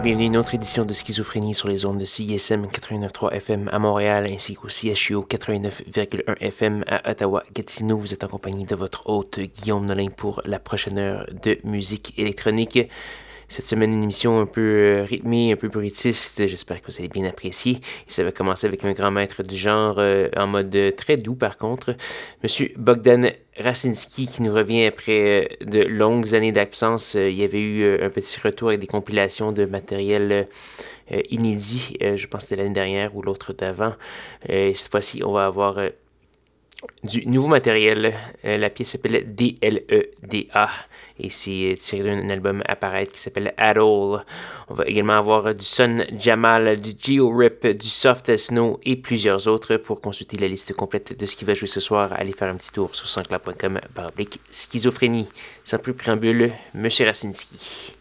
Bienvenue à une autre édition de Schizophrénie sur les ondes de CISM 89.3 FM à Montréal ainsi qu'au CHU 89.1 FM à Ottawa-Gatineau. Vous êtes en compagnie de votre hôte Guillaume Nolin pour la prochaine heure de musique électronique. Cette semaine, une émission un peu euh, rythmée, un peu bruitiste. J'espère que vous allez bien apprécier. Ça va commencer avec un grand maître du genre euh, en mode très doux par contre. Monsieur Bogdan Rasinski qui nous revient après euh, de longues années d'absence. il y avait eu un petit retour avec des compilations de matériel inédit. je pense que c'était l'année dernière ou l'autre d'avant. cette fois-ci, on va avoir du nouveau matériel. la pièce s'appelle DLEDA et c'est tiré d'un album apparaître qui s'appelle At All. On va également avoir du Sun Jamal, du Geo Rip, du Soft Snow et plusieurs autres. Pour consulter la liste complète de ce qui va jouer ce soir, allez faire un petit tour sur sanscloud.com par schizophrénie. Sans plus préambule, Monsieur Racinski.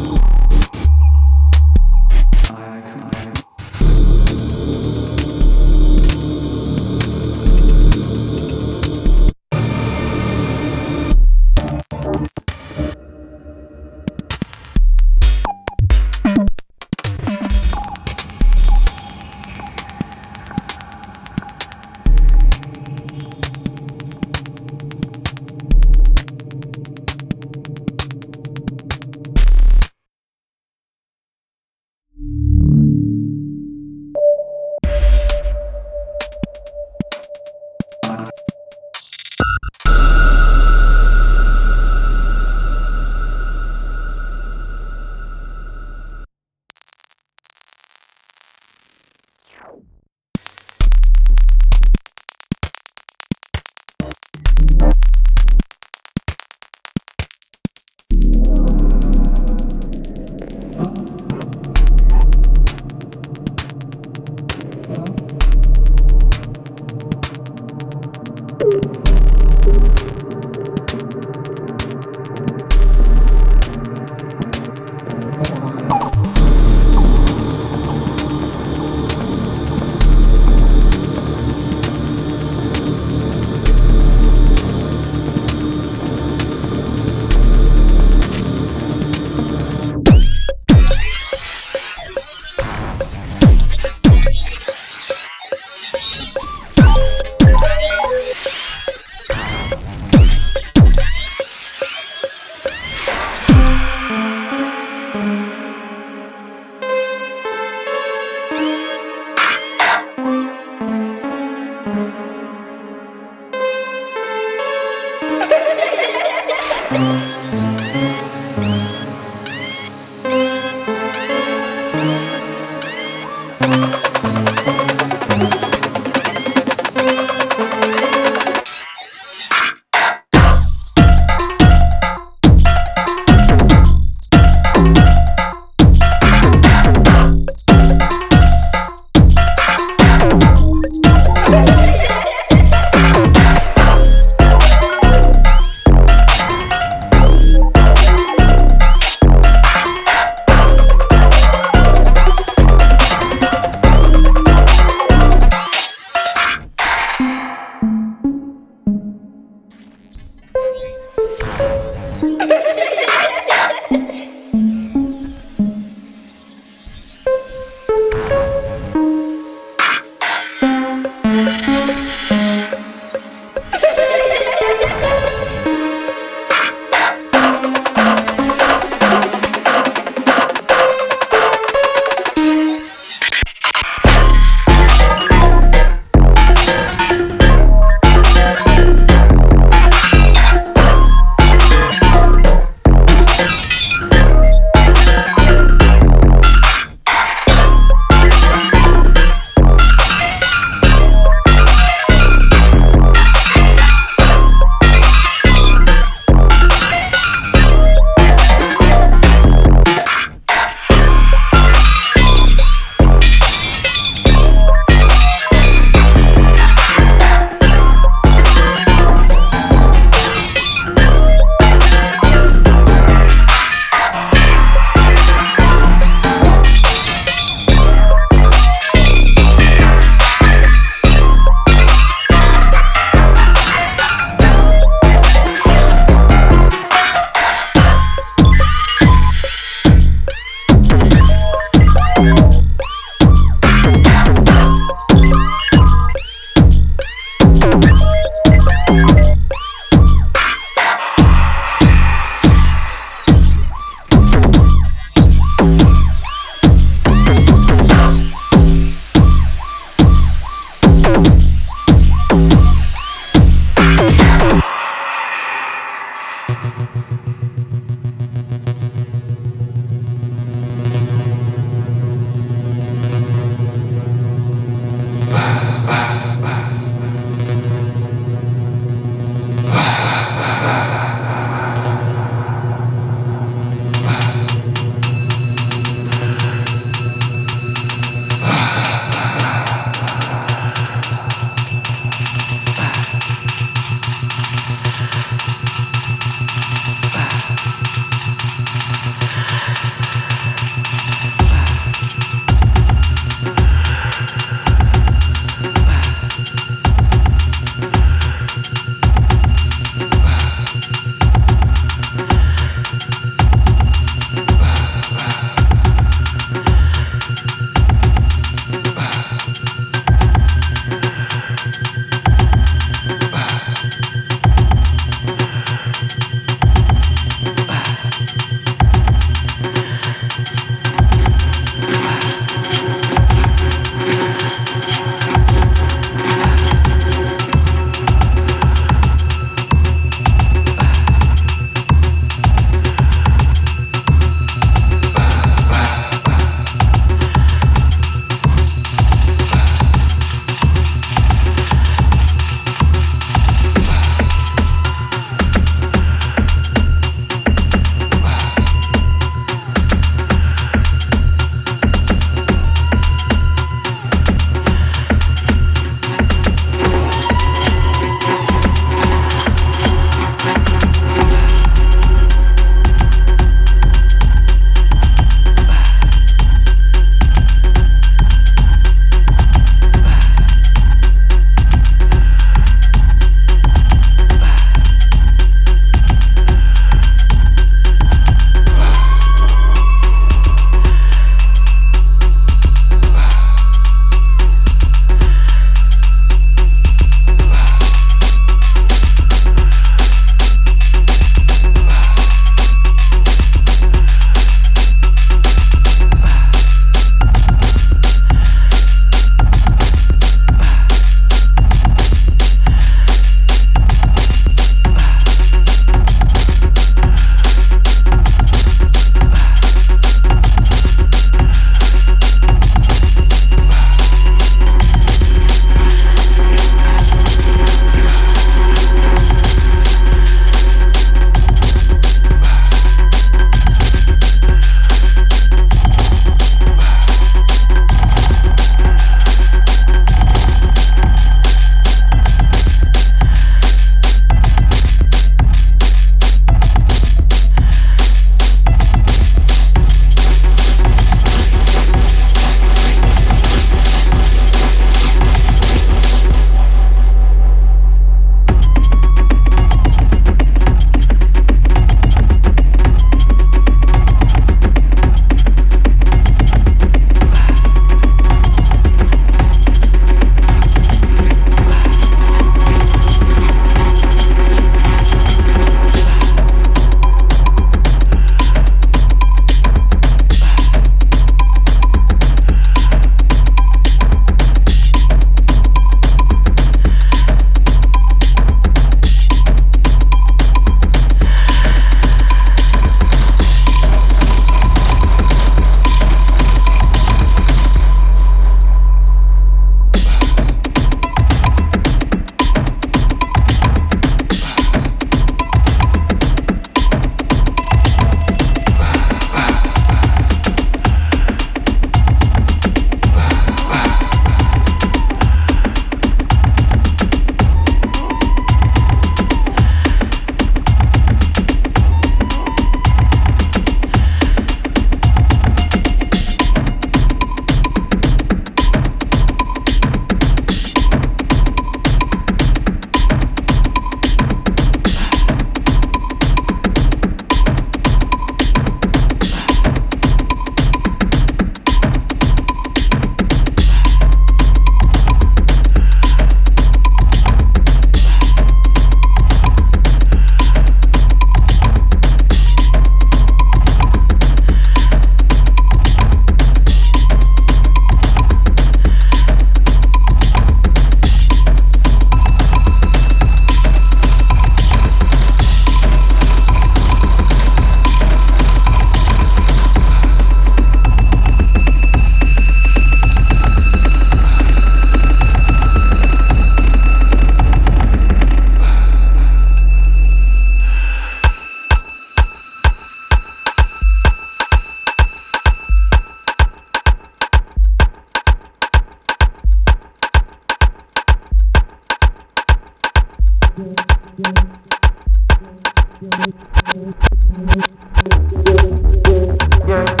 Yeah.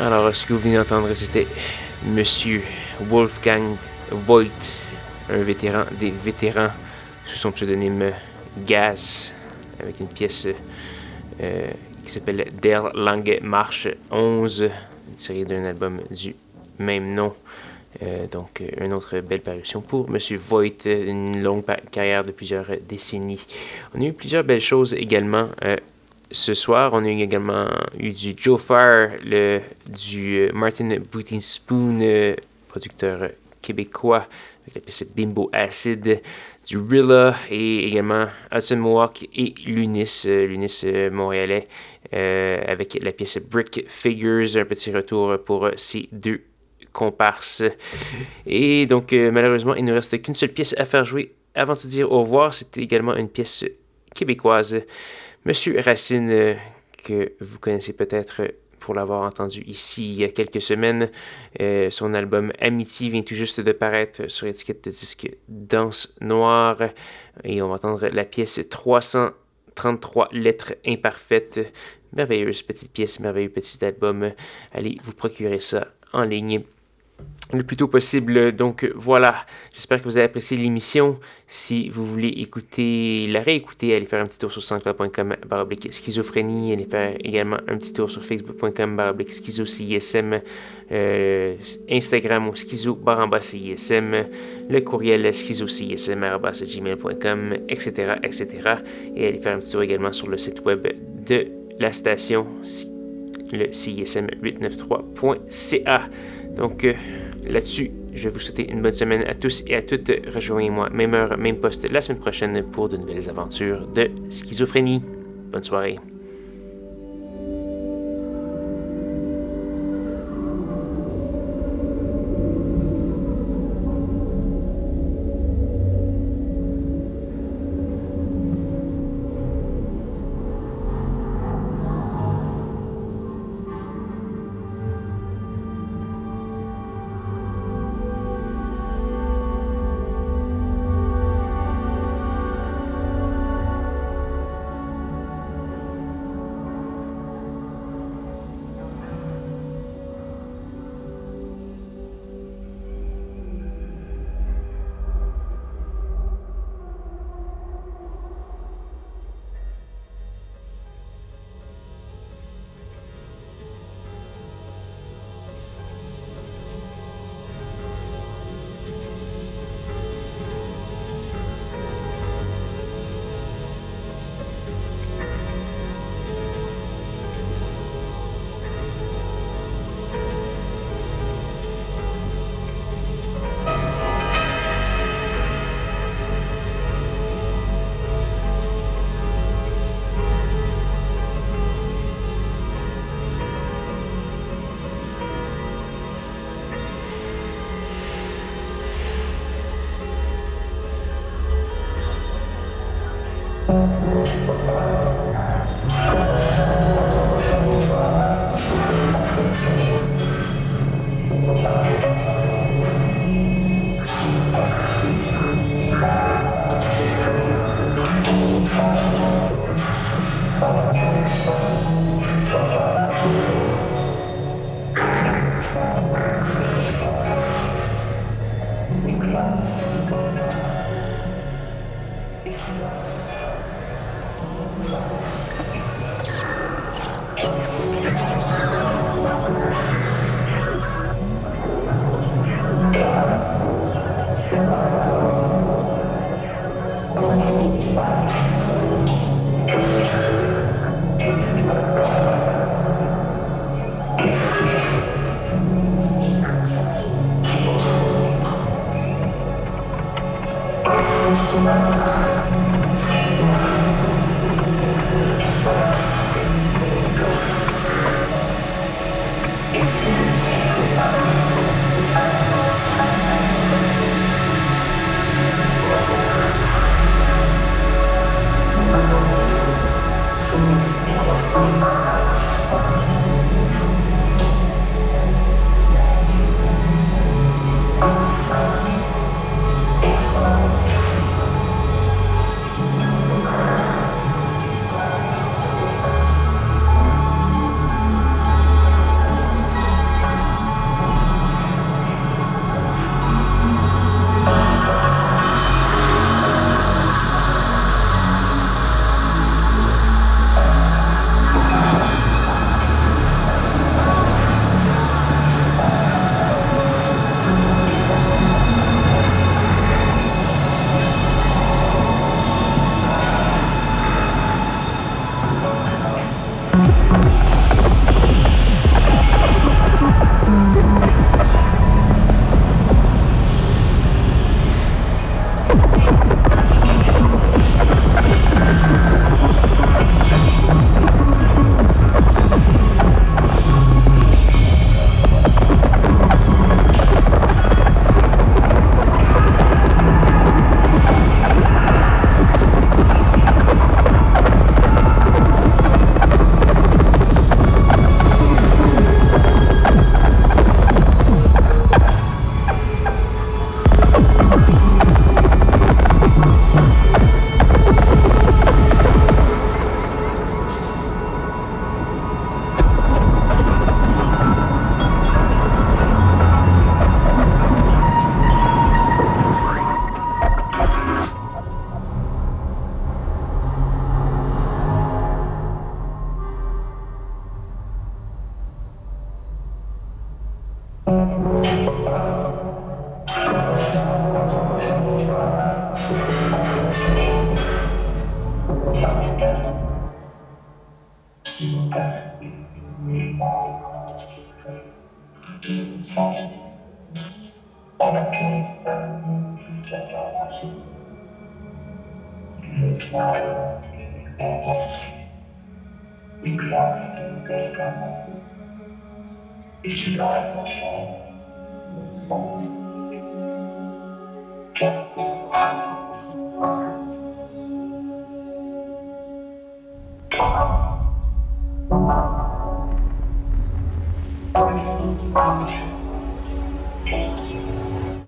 Alors, ce que vous venez d'entendre, c'était Monsieur Wolfgang Voigt, un vétéran des vétérans, sous son pseudonyme Gas, avec une pièce euh, qui s'appelle Der Lange Marche 11, une série d'un album du même nom. Euh, donc, euh, une autre belle parution pour Monsieur Voigt, une longue carrière de plusieurs décennies. On a eu plusieurs belles choses également ce soir, on a également eu du Joe Farr, le, du euh, Martin Spoon, euh, producteur québécois, avec la pièce Bimbo Acid, du Rilla et également Hudson Mohawk et Lunis, euh, Lunis montréalais, avec la pièce Brick Figures, un petit retour pour ces deux comparses. Et donc, malheureusement, il ne reste qu'une seule pièce à faire jouer avant de dire au revoir. C'était également une pièce québécoise. Monsieur Racine, euh, que vous connaissez peut-être pour l'avoir entendu ici il y a quelques semaines, euh, son album Amitié vient tout juste de paraître sur étiquette de disque Danse Noire. Et on va entendre la pièce 333 lettres imparfaites. Merveilleuse petite pièce, merveilleux petit album. Allez vous procurer ça en ligne le plus tôt possible. Donc voilà, j'espère que vous avez apprécié l'émission. Si vous voulez écouter, la réécouter, allez faire un petit tour sur sanscloud.com baroblique schizophrénie. Allez faire également un petit tour sur facebook.com baroblique schizo CISM, euh, Instagram ou schizo baramba le courriel schizo CISM gmail.com, etc., etc. Et allez faire un petit tour également sur le site web de la station, le CISM893.ca. Donc, euh, là-dessus, je vais vous souhaiter une bonne semaine à tous et à toutes. Rejoignez-moi, même heure, même poste, la semaine prochaine pour de nouvelles aventures de schizophrénie. Bonne soirée. Thank you. Thank you.